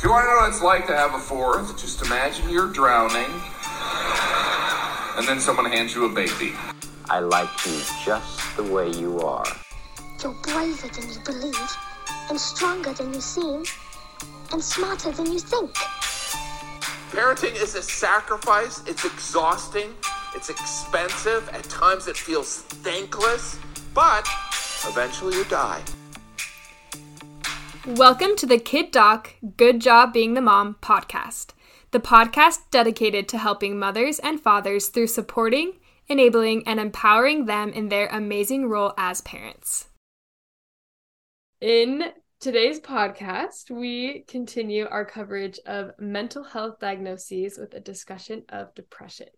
If you want to know what it's like to have a fourth, just imagine you're drowning, and then someone hands you a baby. I like you just the way you are. You're braver than you believe, and stronger than you seem, and smarter than you think. Parenting is a sacrifice. It's exhausting. It's expensive. At times it feels thankless, but eventually you die. Welcome to the Kid Doc Good Job Being the Mom podcast, the podcast dedicated to helping mothers and fathers through supporting, enabling, and empowering them in their amazing role as parents. In today's podcast, we continue our coverage of mental health diagnoses with a discussion of depression.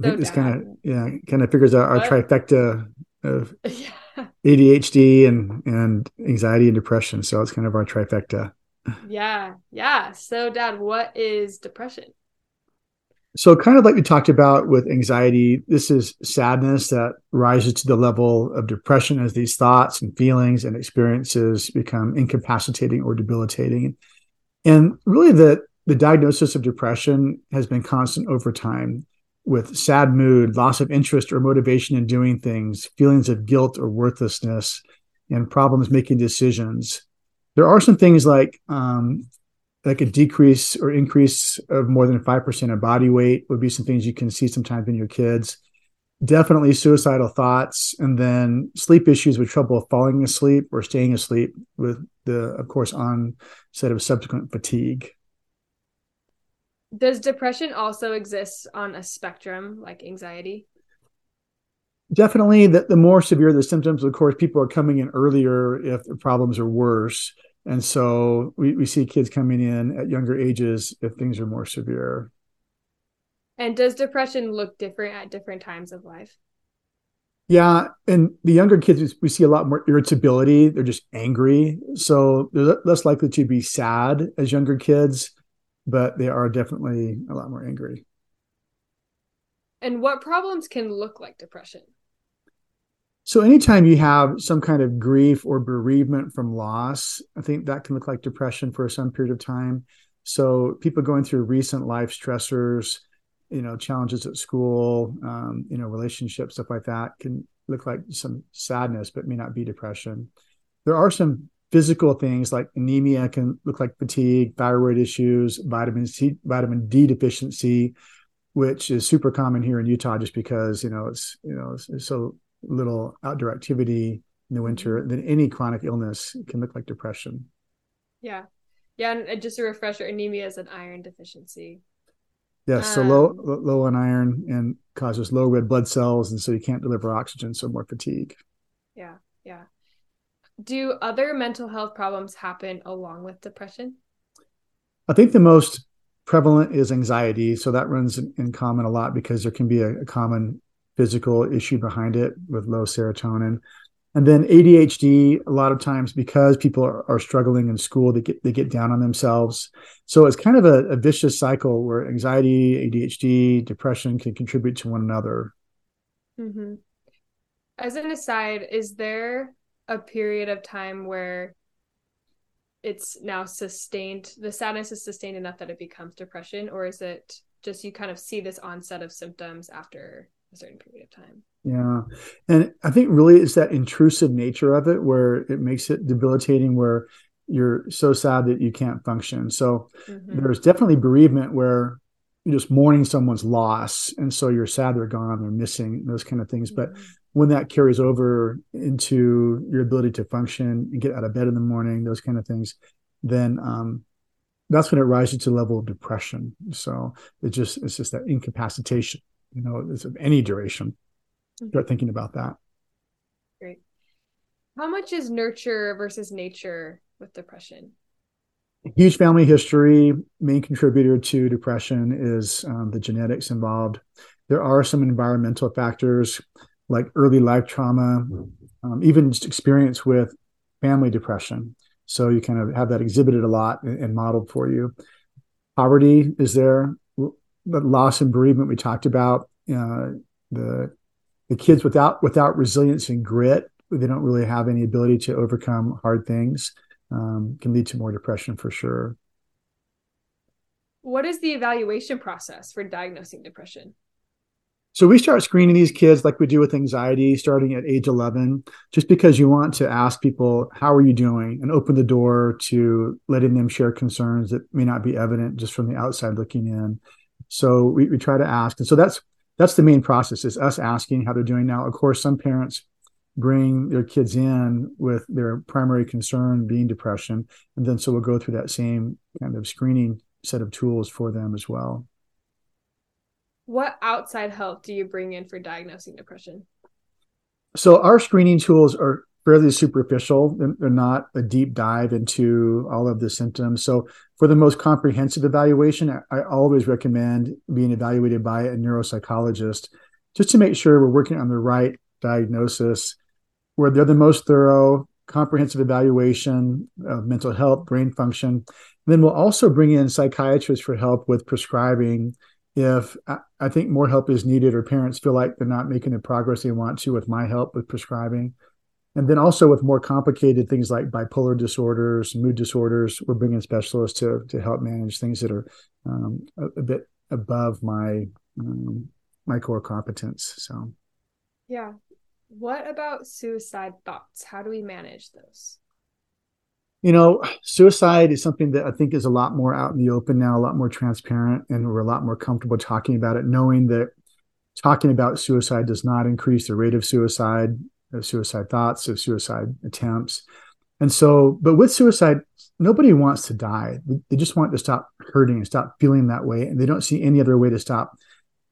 I think So, this kind of yeah kind of figures out our What? trifecta of yeah, ADHD and and anxiety and depression. So it's kind of our trifecta. yeah, yeah. So, Dad, what is depression? So kind of like we talked about with anxiety, this is sadness that rises to the level of depression as these thoughts and feelings and experiences become incapacitating or debilitating. And really the the diagnosis of depression has been constant over time with sad mood, loss of interest or motivation in doing things, feelings of guilt or worthlessness, and problems making decisions. There are some things like um, like a decrease or increase of more than 5% of body weight would be some things you can see sometimes in your kids. Definitely suicidal thoughts, and then sleep issues with trouble falling asleep or staying asleep, with the, of course, onset of subsequent fatigue. Does depression also exist on a spectrum like anxiety? Definitely, the, the more severe the symptoms, of course, people are coming in earlier if the problems are worse. And so we, we see kids coming in at younger ages if things are more severe. And does depression look different at different times of life? Yeah, and the younger kids, we see a lot more irritability. They're just angry, so they're less likely to be sad as younger kids, but they are definitely a lot more angry. And what problems can look like depression? So anytime you have some kind of grief or bereavement from loss, I think that can look like depression for some period of time. So people going through recent life stressors, you know, challenges at school, um, you know, relationships, stuff like that can look like some sadness, but may not be depression. There are some physical things like anemia can look like fatigue, thyroid issues, vitamin C, vitamin D deficiency, which is super common here in Utah just because, you know, it's, you know, it's, it's so little outdoor activity in the winter, then any chronic illness can look like depression. Yeah. Yeah, and just a refresher, anemia is an iron deficiency. Yes, so low Um, lo- low on iron and causes low red blood cells, and so you can't deliver oxygen, so more fatigue. Do other mental health problems happen along with depression? I think the most prevalent is anxiety, so that runs in, in common a lot because there can be a, a common physical issue behind it with low serotonin. And then ADHD, a lot of times because people are, are struggling in school, they get they get down on themselves. So it's kind of a, a vicious cycle where anxiety, ADHD, depression can contribute to one another. Mm-hmm. As an aside, is there a period of time where it's now sustained, the sadness is sustained enough that it becomes depression, or is it just you kind of see this onset of symptoms after a certain period of time? Yeah. And I think really it's that intrusive nature of it where it makes it debilitating, where you're so sad that you can't function. So Mhm. there's definitely bereavement where you're just mourning someone's loss. And so you're sad they're gone, they're missing, those kind of things. But when that carries over into your ability to function and get out of bed in the morning, those kind of things, then um, that's when it rises to the level of depression. So it just it's just that incapacitation, you know, it's of any duration. Start thinking about that. Great. How much is nurture versus nature with depression? Huge family history. Main contributor to depression is um, the genetics involved. There are some environmental factors like early life trauma, um, even just experience with family depression. So you kind of have that exhibited a lot and, and modeled for you. Poverty is there. The loss and bereavement we talked about. Uh, the the kids without without resilience and grit, they don't really have any ability to overcome hard things. Um, can lead to more depression for sure. what is the evaluation process for diagnosing depression? So we start screening these kids like we do with anxiety starting at age 11, just because you want to ask people, how are you doing? And open the door to letting them share concerns that may not be evident just from the outside looking in. So we, we try to ask. And so that's that's the main process is us asking how they're doing now. Of course, some parents bring their kids in with their primary concern being depression. And then so we'll go through that same kind of screening set of tools for them as well. What outside help do you bring in for diagnosing depression? So our screening tools are fairly superficial. They're not a deep dive into all of the symptoms. So for the most comprehensive evaluation, I always recommend being evaluated by a neuropsychologist just to make sure we're working on the right diagnosis, where they're the most thorough, comprehensive evaluation of mental health, brain function. And then we'll also bring in psychiatrists for help with prescribing if uh, I think more help is needed or parents feel like they're not making the progress they want to with my help with prescribing. And then also with more complicated things like bipolar disorders, mood disorders, we're bringing specialists to to help manage things that are um, a, a, bit above my um, my core competence. So, yeah. What about suicide thoughts? How do we manage those? You know, suicide is something that I think is a lot more out in the open now, a lot more transparent, and we're a lot more comfortable talking about it, knowing that talking about suicide does not increase the rate of suicide, of suicide thoughts, of suicide attempts. And so, but with suicide, nobody wants to die. They just want to stop hurting and stop feeling that way. And they don't see any other way to stop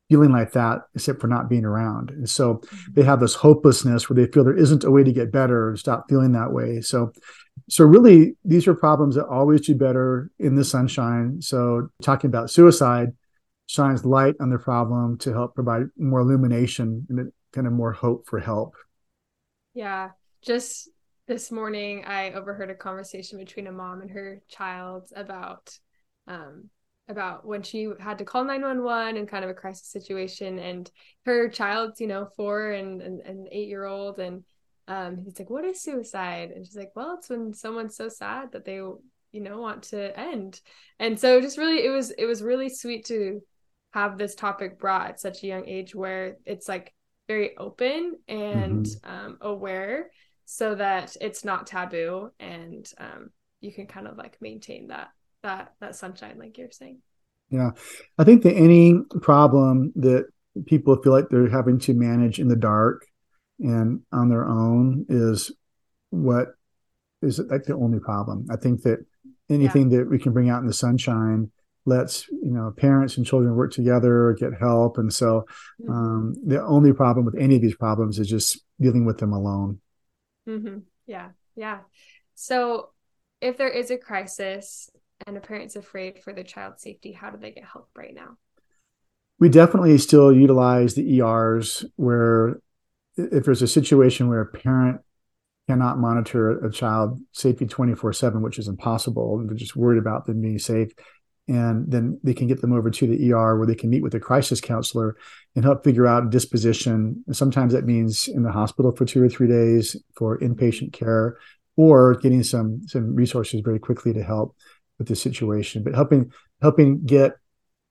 feeling like that except for not being around. And so mm-hmm. they have this hopelessness where they feel there isn't a way to get better and stop feeling that way. So so really these are problems that always do better in the sunshine. So talking about suicide shines light on the problem to help provide more illumination and kind of more hope for help. Yeah just this morning i overheard a conversation between a mom and her child about um, about when she had to call 911 and kind of a crisis situation and her child's you know four and and eight year old and um, he's like, "What is suicide?" And she's like, "Well, it's when someone's so sad that they, you know, want to end." And so, just really, it was it was really sweet to have this topic brought at such a young age, where it's like very open and mm-hmm. um, aware, so that it's not taboo, and um, you can kind of like maintain that that that sunshine, like you're saying. Yeah, I think that any problem that people feel like they're having to manage in the dark and on their own is what is like the only problem. I think that anything yeah. that we can bring out in the sunshine lets you know parents and children work together, get help, and so mm-hmm. um, the only problem with any of these problems is just dealing with them alone. Mm-hmm. Yeah, yeah. So if there is a crisis and a parent's afraid for their child's safety, how do they get help right now? We definitely still utilize the ERs where if there's a situation where a parent cannot monitor a child safety 24 7 which is impossible and they're just worried about them being safe and then they can get them over to the er where they can meet with a crisis counselor and help figure out disposition. And sometimes that means in the hospital for two or three days for inpatient care or getting some some resources very quickly to help with the situation. But helping helping get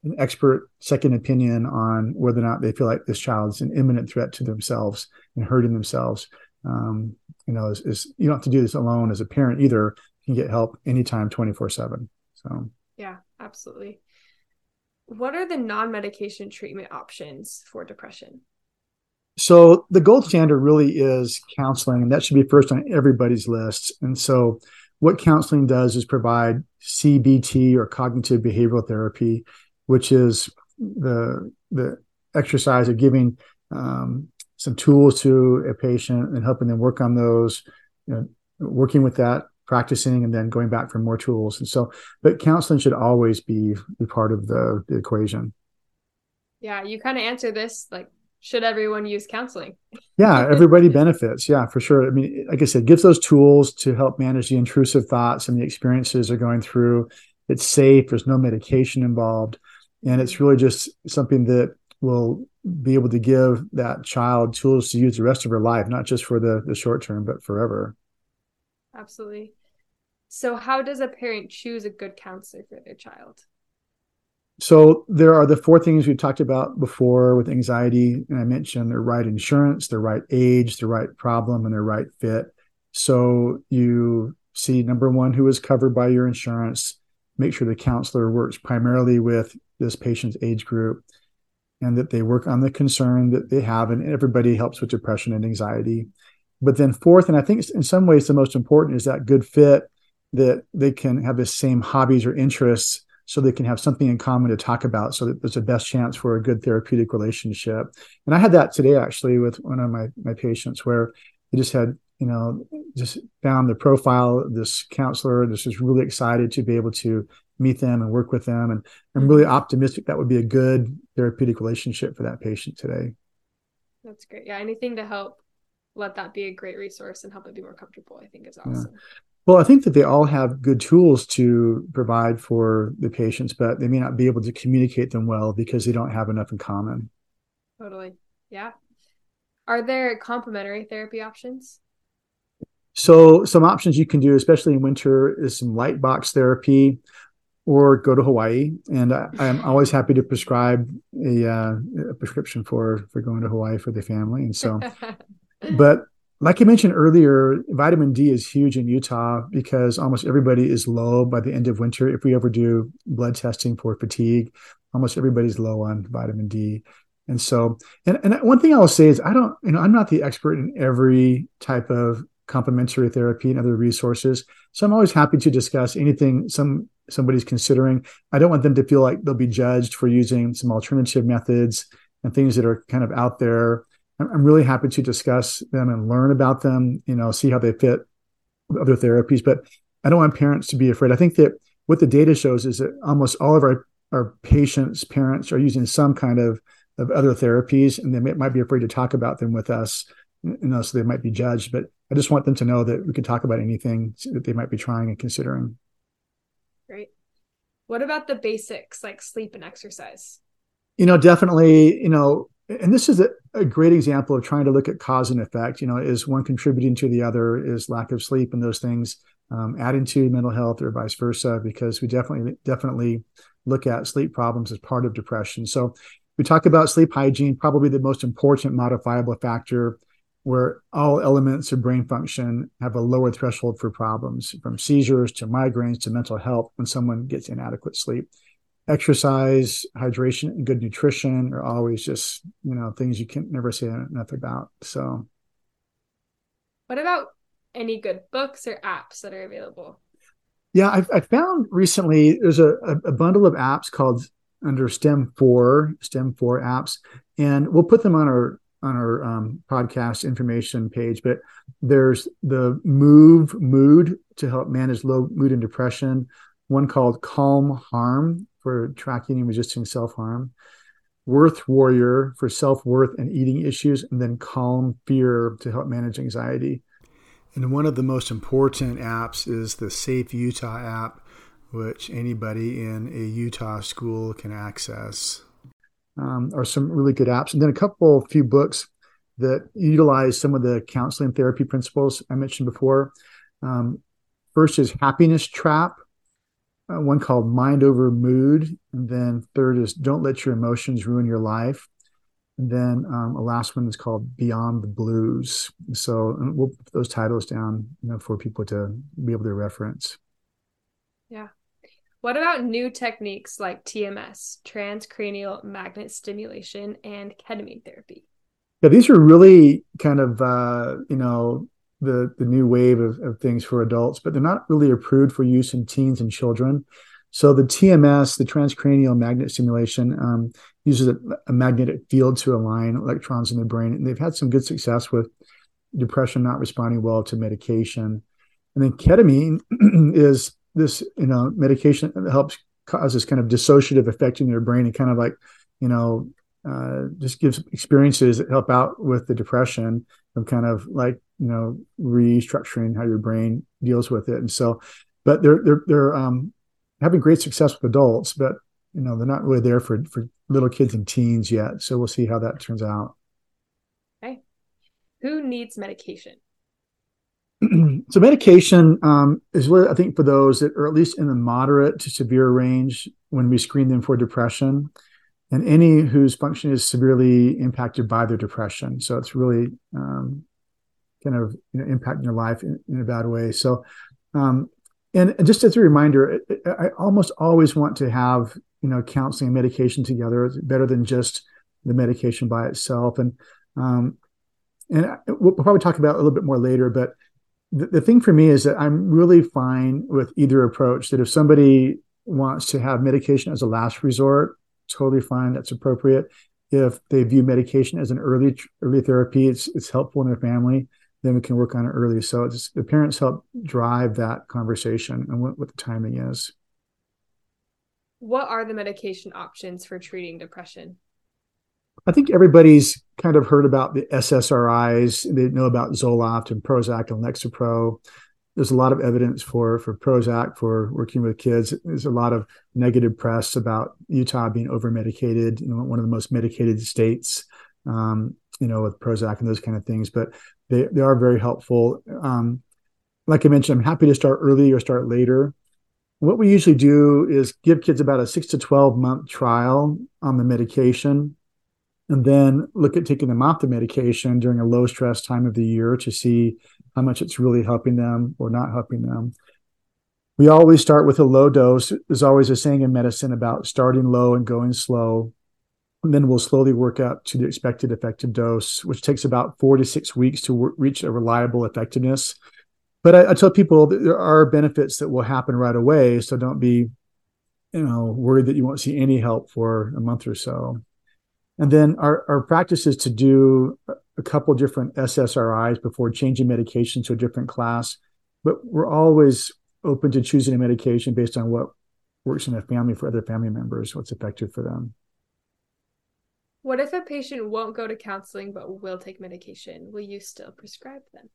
an expert second opinion on whether or not they feel like this child is an imminent threat to themselves and hurting themselves. Um, you know, is, is, you don't have to do this alone as a parent either. You can get help anytime, twenty four seven. So yeah, absolutely. What are the non medication treatment options for depression? So the gold standard really is counseling, and that should be first on everybody's list. And so, what counseling does is provide CBT or cognitive behavioral therapy which is the the exercise of giving um, some tools to a patient and helping them work on those, you know, working with that, practicing, and then going back for more tools. And so, but counseling should always be be part of the, the equation. Yeah, you kind of answer this like should everyone use counseling? yeah, everybody benefits. Yeah, for sure. I mean, like I said, gives those tools to help manage the intrusive thoughts and the experiences they're going through. It's safe. There's no medication involved and it's really just something that will be able to give that child tools to use the rest of her life not just for the, the short term but forever absolutely so how does a parent choose a good counselor for their child So there are the four things we talked about before with anxiety, and I mentioned the right insurance, the right age, the right problem, and the right fit. So you see number one, who is covered by your insurance. Make sure the counselor works primarily with this patient's age group, and that they work on the concern that they have, and everybody helps with depression and anxiety. But then fourth, and I think in some ways the most important is that good fit that they can have the same hobbies or interests so they can have something in common to talk about so that there's a best chance for a good therapeutic relationship and i had that today actually with one of my my patients where they just had you know just found the profile of this counselor this is really excited to be able to meet them and work with them and i'm really mm-hmm. optimistic that would be a good therapeutic relationship for that patient today that's great yeah anything to help let that be a great resource and help it be more comfortable i think is awesome yeah. Well, I think that they all have good tools to provide for the patients, but they may not be able to communicate them well because they don't have enough in common. Totally. Yeah. Are there complementary therapy options? So, some options you can do, especially in winter, is some light box therapy or go to Hawaii. And I, am always happy to prescribe a, uh, a prescription for, for going to Hawaii for the family. And so, but like I mentioned earlier, vitamin D is huge in Utah because almost everybody is low by the end of winter. If we ever do blood testing for fatigue, almost everybody's low on vitamin D. And so, and, and one thing I'll say is I don't, you know, I'm not the expert in every type of complementary therapy and other resources. So I'm always happy to discuss anything some somebody's considering. I don't want them to feel like they'll be judged for using some alternative methods and things that are kind of out there I'm really happy to discuss them and learn about them, you know, see how they fit other therapies. But I don't want parents to be afraid. I think that what the data shows is that almost all of our, our patients, parents are using some kind of, of other therapies and they may, might be afraid to talk about them with us, you know, so they might be judged. But I just want them to know that we can talk about anything that they might be trying and considering. Great. What about the basics like sleep and exercise? You know, definitely, you know, and this is a, a, great example of trying to look at cause and effect. You know, is one contributing to the other? Is lack of sleep and those things um, adding to mental health, or vice versa? Because we definitely definitely look at sleep problems as part of depression. So we talk about sleep hygiene, probably the most important modifiable factor, where all elements of brain function have a lower threshold for problems, from seizures to migraines to mental health when someone gets inadequate sleep exercise, hydration, and good nutrition are always just you know things you can never say enough about. So, what about any good books or apps that are available? Yeah, I've, I found recently there's a, a bundle of apps called under STEM four STEM four apps, and we'll put them on our on our podcast information page. But there's the Move Mood to help manage low mood and depression. One called Calm Harm for tracking and resisting self harm, Worth Warrior for self worth and eating issues, and then Calm Fear to help manage anxiety. And one of the most important apps is the Safe Utah app, which anybody in a Utah school can access. Um, are some really good apps. And then a couple, few books that utilize some of the counseling therapy principles I mentioned before. Um, first is Happiness Trap uh, one called Mind Over Mood. And then third is Don't Let Your Emotions Ruin Your Life. And then um, a last one is called Beyond the Blues. So we'll put those titles down you know, for people to be able to reference. Yeah. What about new techniques like TMS, transcranial magnet stimulation, and ketamine therapy? Yeah, these are really kind of uh, you know the the new wave of, of things for adults, but they're not really approved for use in teens and children. So the TMS, the transcranial magnet stimulation, um, uses a, a, magnetic field to align electrons in the brain, and they've had some good success with depression not responding well to medication. And then ketamine is this, you know, medication that helps cause this kind of dissociative effect in your brain and kind of like, you know, uh, just gives experiences that help out with the depression of kind of like you know restructuring how your brain deals with it. And so but they're they're they're um, having great success with adults but you know they're not really there for for little kids and teens yet. So we'll see how that turns out. Okay. Who needs medication? So medication um, is what I think for those that are at least in the moderate to severe range when we screen them for depression, and any whose function is severely impacted by their depression. So it's really um, kind of you know, impacting your life in, in a bad way. So, um, and, just as a reminder, I, I almost always want to have you know counseling and medication together. It's better than just the medication by itself. And um, and we'll probably talk about a little bit more later, but the, the thing for me is that I'm really fine with either approach. That if somebody wants to have medication as a last resort, totally fine. That's appropriate. If they view medication as an early early therapy, it's it's helpful in their family. Then we can work on it early. So it's the parents help drive that conversation and what, what the timing is. What are the medication options for treating depression? I think everybody's kind of heard about the SSRIs. They know about Zoloft and Prozac and Lexapro. There's a lot of evidence for for Prozac for working with kids. There's a lot of negative press about Utah being over medicated. You know, one of the most medicated states. Um, you know, with Prozac and those kind of things. But they they are very helpful. Um, like I mentioned, I'm happy to start early or start later. What we usually do is give kids about a six to 12 month trial on the medication and then look at taking them off the medication during a low stress time of the year to see how much it's really helping them or not helping them. We always start with a low dose. There's always a saying in medicine about starting low and going slow. And then we'll slowly work up to the expected effective dose, which takes about four to six weeks to w- reach a reliable effectiveness. But I, I tell people there are benefits that will happen right away. So don't be, you know, worried that you won't see any help for a month or so. And then our, our practice is to do a couple different SSRIs before changing medication to a different class. But we're always open to choosing a medication based on what works in a family for other family members, what's effective for them. What if a patient won't go to counseling but will take medication? Will you still prescribe them?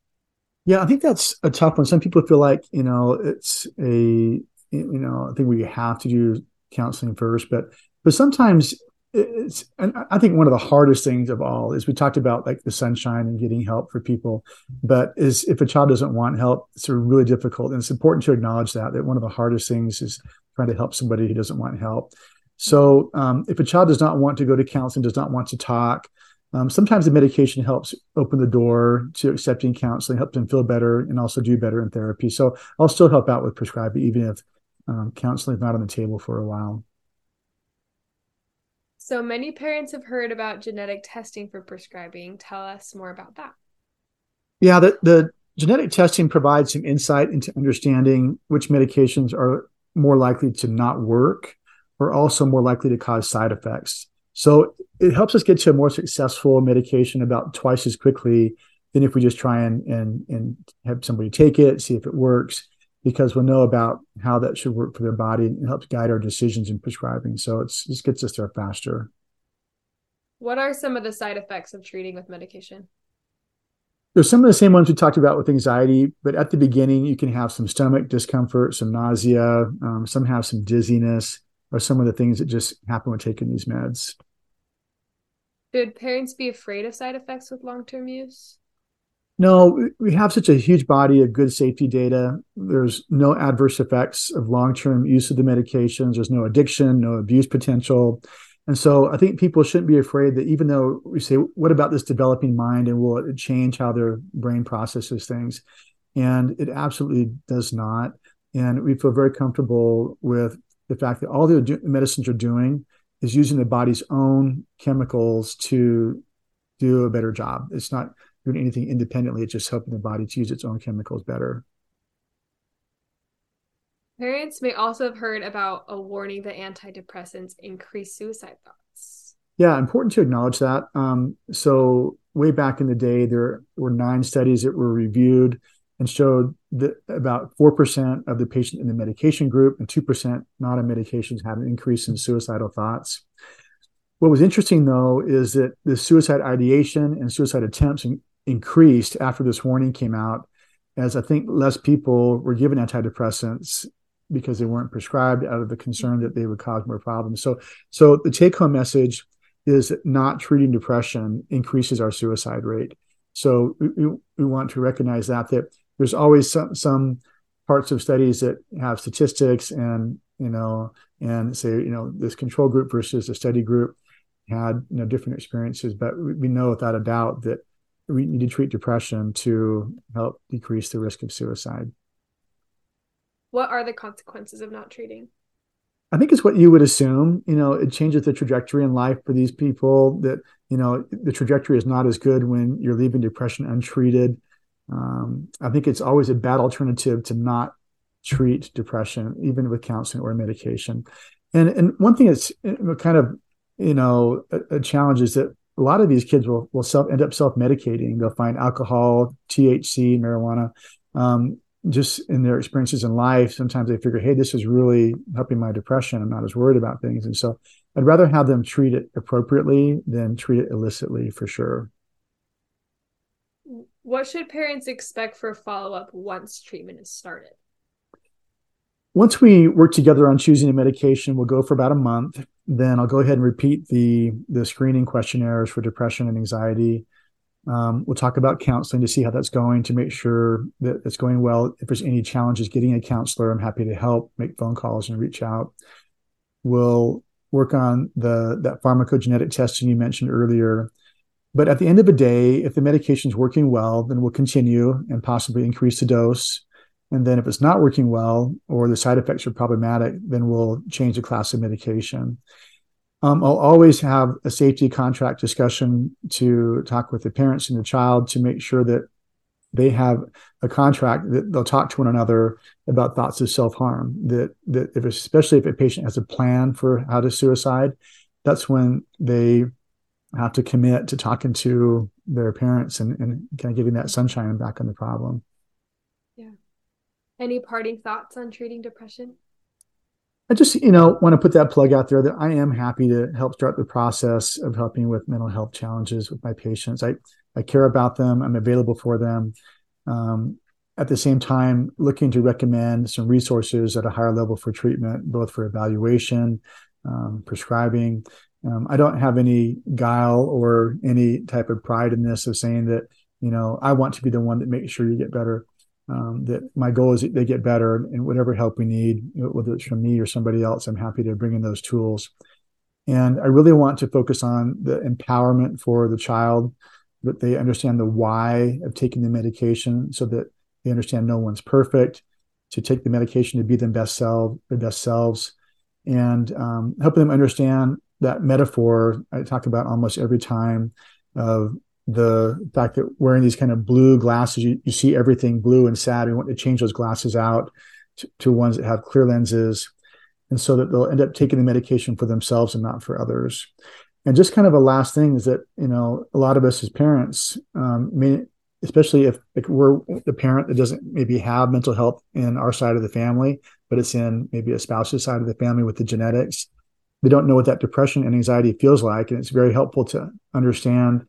Yeah, I think that's a tough one. Some people feel like, you know, it's a, you know, I think we have to do counseling first, but but sometimes it's and I think one of the hardest things of all is we talked about like the sunshine and getting help for people, but is if a child doesn't want help, it's really difficult. And it's important to acknowledge that that one of the hardest things is trying to help somebody who doesn't want help. So um, if a child does not want to go to counseling, does not want to talk, um, sometimes the medication helps open the door to accepting counseling, help them feel better, and also do better in therapy. So I'll still help out with prescribing, even if um, counseling is not on the table for a while. So many parents have heard about genetic testing for prescribing. Tell us more about that. Yeah, the, the genetic testing provides some insight into understanding which medications are more likely to not work or also more likely to cause side effects. So it helps us get to a more successful medication about twice as quickly than if we just try and and and have somebody take it, see if it works because we'll know about how that should work for their body and helps guide our decisions in prescribing. So it's just gets us there faster. What are some of the side effects of treating with medication? There's some of the same ones we talked about with anxiety, but at the beginning, you can have some stomach discomfort, some nausea, um, some have some dizziness, or some of the things that just happen when taking these meds. Should parents be afraid of side effects with long term use? No, we have such a huge body of good safety data. There's no adverse effects of long term use of the medications. There's no addiction, no abuse potential. And so I think people shouldn't be afraid that even though we say, what about this developing mind and will it change how their brain processes things? And it absolutely does not. And we feel very comfortable with the fact that all the medicines are doing is using the body's own chemicals to do a better job. It's not doing anything independently. It's just helping the body to use its own chemicals better. Parents may also have heard about a warning that antidepressants increase suicide thoughts. Yeah, important to acknowledge that. Um, so, way back in the day, there were nine studies that were reviewed and showed that about 4% of the patient in the medication group and 2% not on medications had an increase in suicidal thoughts. What was interesting, though, is that the suicide ideation and suicide attempts increased after this warning came out, as I think less people were given antidepressants because they weren't prescribed out of the concern that they would cause more problems. So, so the take-home message is that not treating depression increases our suicide rate. So we, we want to recognize that that there's always some some parts of studies that have statistics and you know and say you know this control group versus the study group had you know different experiences but we know without a doubt that we need to treat depression to help decrease the risk of suicide what are the consequences of not treating I think it's what you would assume. You know, it changes the trajectory in life for these people. That you know, the trajectory is not as good when you're leaving depression untreated. Um, I think it's always a bad alternative to not treat depression, even with counseling or medication. And and one thing that's uh, kind of you know a, a challenge is that a lot of these kids will will self end up self medicating. They'll find alcohol, THC, marijuana. Um, just in their experiences in life, sometimes they figure, hey, this is really helping my depression. I'm not as worried about things. And so I'd rather have them treat it appropriately than treat it illicitly for sure. What should parents expect for follow up once treatment is started? Once we work together on choosing a medication, we'll go for about a month. Then I'll go ahead and repeat the the screening questionnaires for depression and anxiety. Um, we'll talk about counseling to see how that's going to make sure that it's going well. If there's any challenges getting a counselor, I'm happy to help, make phone calls and reach out. We'll work on the that pharmacogenetic testing you mentioned earlier. But at the end of the day, if the medication is working well, then we'll continue and possibly increase the dose. And then if it's not working well or the side effects are problematic, then we'll change the class of medication. Um, I'll always have a safety contract discussion to talk with the parents and the child to make sure that they have a contract that they'll talk to one another about thoughts of self-harm that that if especially if a patient has a plan for how to suicide that's when they have to commit to talking to their parents and, and kind of giving that sunshine back on the problem any parting thoughts on treating depression I just, you know, want to put that plug out there that I am happy to help start the process of helping with mental health challenges with my patients. I I care about them. I'm available for them. Um, at the same time, looking to recommend some resources at a higher level for treatment, both for evaluation, um, prescribing. Um, I don't have any guile or any type of pride in this of saying that, you know, I want to be the one that makes sure you get better. Um, that my goal is they get better and whatever help we need, whether it's from me or somebody else, I'm happy to bring in those tools. And I really want to focus on the empowerment for the child that they understand the why of taking the medication so that they understand no one's perfect to take the medication to be their best self their best selves and um, helping them understand that metaphor i talk about almost every time of the fact that wearing these kind of blue glasses you, you see everything blue and sad we want to change those glasses out to, to ones that have clear lenses. And so that they'll end up taking the medication for themselves and not for others. And just kind of a last thing is that you know a lot of us as parents um, may, especially if like, we're the parent that doesn't maybe have mental health in our side of the family but it's in maybe a spouse's side of the family with the genetics they don't know what that depression and anxiety feels like. And it's very helpful to understand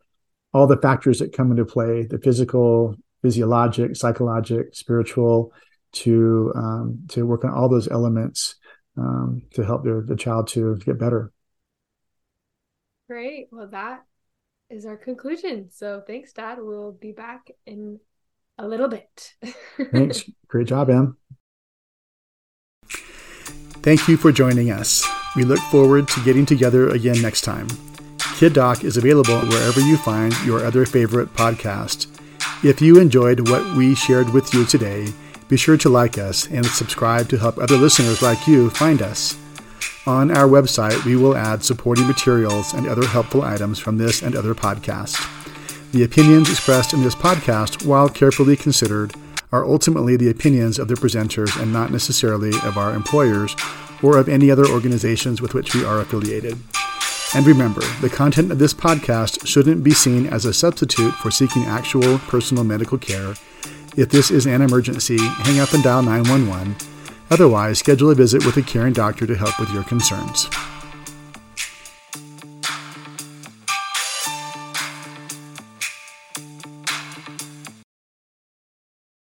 all the factors that come into play the physical physiologic psychologic spiritual to um, to work on all those elements um, to help their, the child to get better Great. Well, that is our conclusion. So thanks, Dad. We'll be back in a little bit. thanks. Great job, Em. Thank you for joining us. We look forward to getting together again next time. Kid Doc is available wherever you find your other favorite podcast. If you enjoyed what we shared with you today, be sure to like us and subscribe to help other listeners like you find us. On our website, we will add supporting materials and other helpful items from this and other podcasts. The opinions expressed in this podcast, while carefully considered, are ultimately the opinions of the presenters and not necessarily of our employers or of any other organizations with which we are affiliated. And remember, the content of this podcast shouldn't be seen as a substitute for seeking actual personal medical care. If this is an emergency, hang up and dial 911 Otherwise, schedule a visit with a caring doctor to help with your concerns.